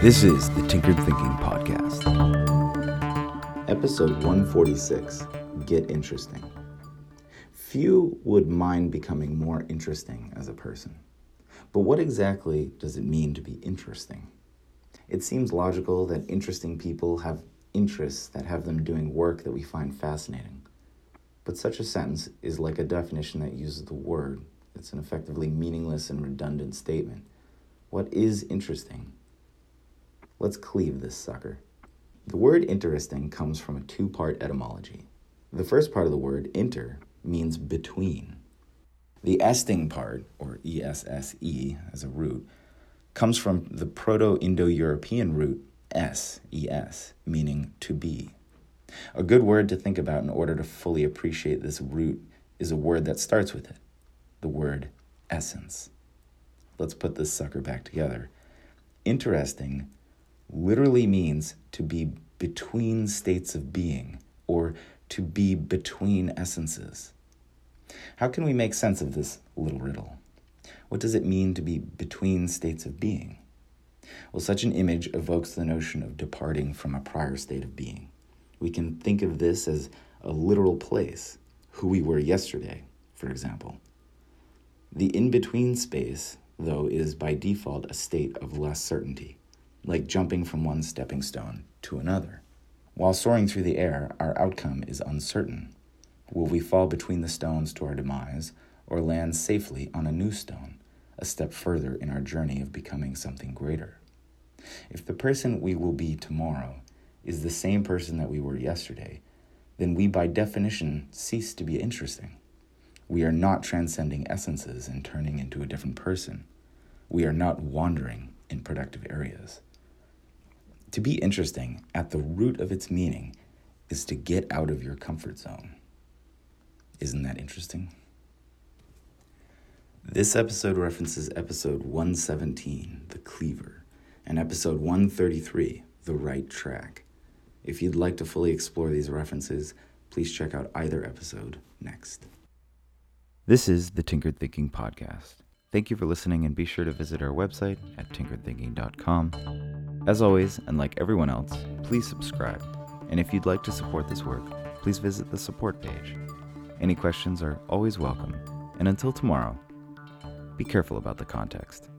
This is the Tinkered Thinking Podcast. Episode 146 Get Interesting. Few would mind becoming more interesting as a person. But what exactly does it mean to be interesting? It seems logical that interesting people have interests that have them doing work that we find fascinating. But such a sentence is like a definition that uses the word. It's an effectively meaningless and redundant statement. What is interesting? Let's cleave this sucker. The word interesting comes from a two part etymology. The first part of the word, inter, means between. The esting part, or ESSE as a root, comes from the Proto Indo European root S, ES, meaning to be. A good word to think about in order to fully appreciate this root is a word that starts with it the word essence. Let's put this sucker back together. Interesting literally means to be between states of being or to be between essences. How can we make sense of this little riddle? What does it mean to be between states of being? Well, such an image evokes the notion of departing from a prior state of being. We can think of this as a literal place, who we were yesterday, for example. The in between space, though, is by default a state of less certainty like jumping from one stepping stone to another. While soaring through the air, our outcome is uncertain. Will we fall between the stones to our demise, or land safely on a new stone, a step further in our journey of becoming something greater? If the person we will be tomorrow is the same person that we were yesterday, then we by definition cease to be interesting. We are not transcending essences and turning into a different person. We are not wandering in productive areas. To be interesting, at the root of its meaning, is to get out of your comfort zone. Isn't that interesting? This episode references episode 117, The Cleaver, and episode 133, The Right Track. If you'd like to fully explore these references, please check out either episode next. This is the Tinkered Thinking Podcast. Thank you for listening, and be sure to visit our website at tinkeredthinking.com as always, and like everyone else, please subscribe. And if you'd like to support this work, please visit the support page. Any questions are always welcome. And until tomorrow, be careful about the context.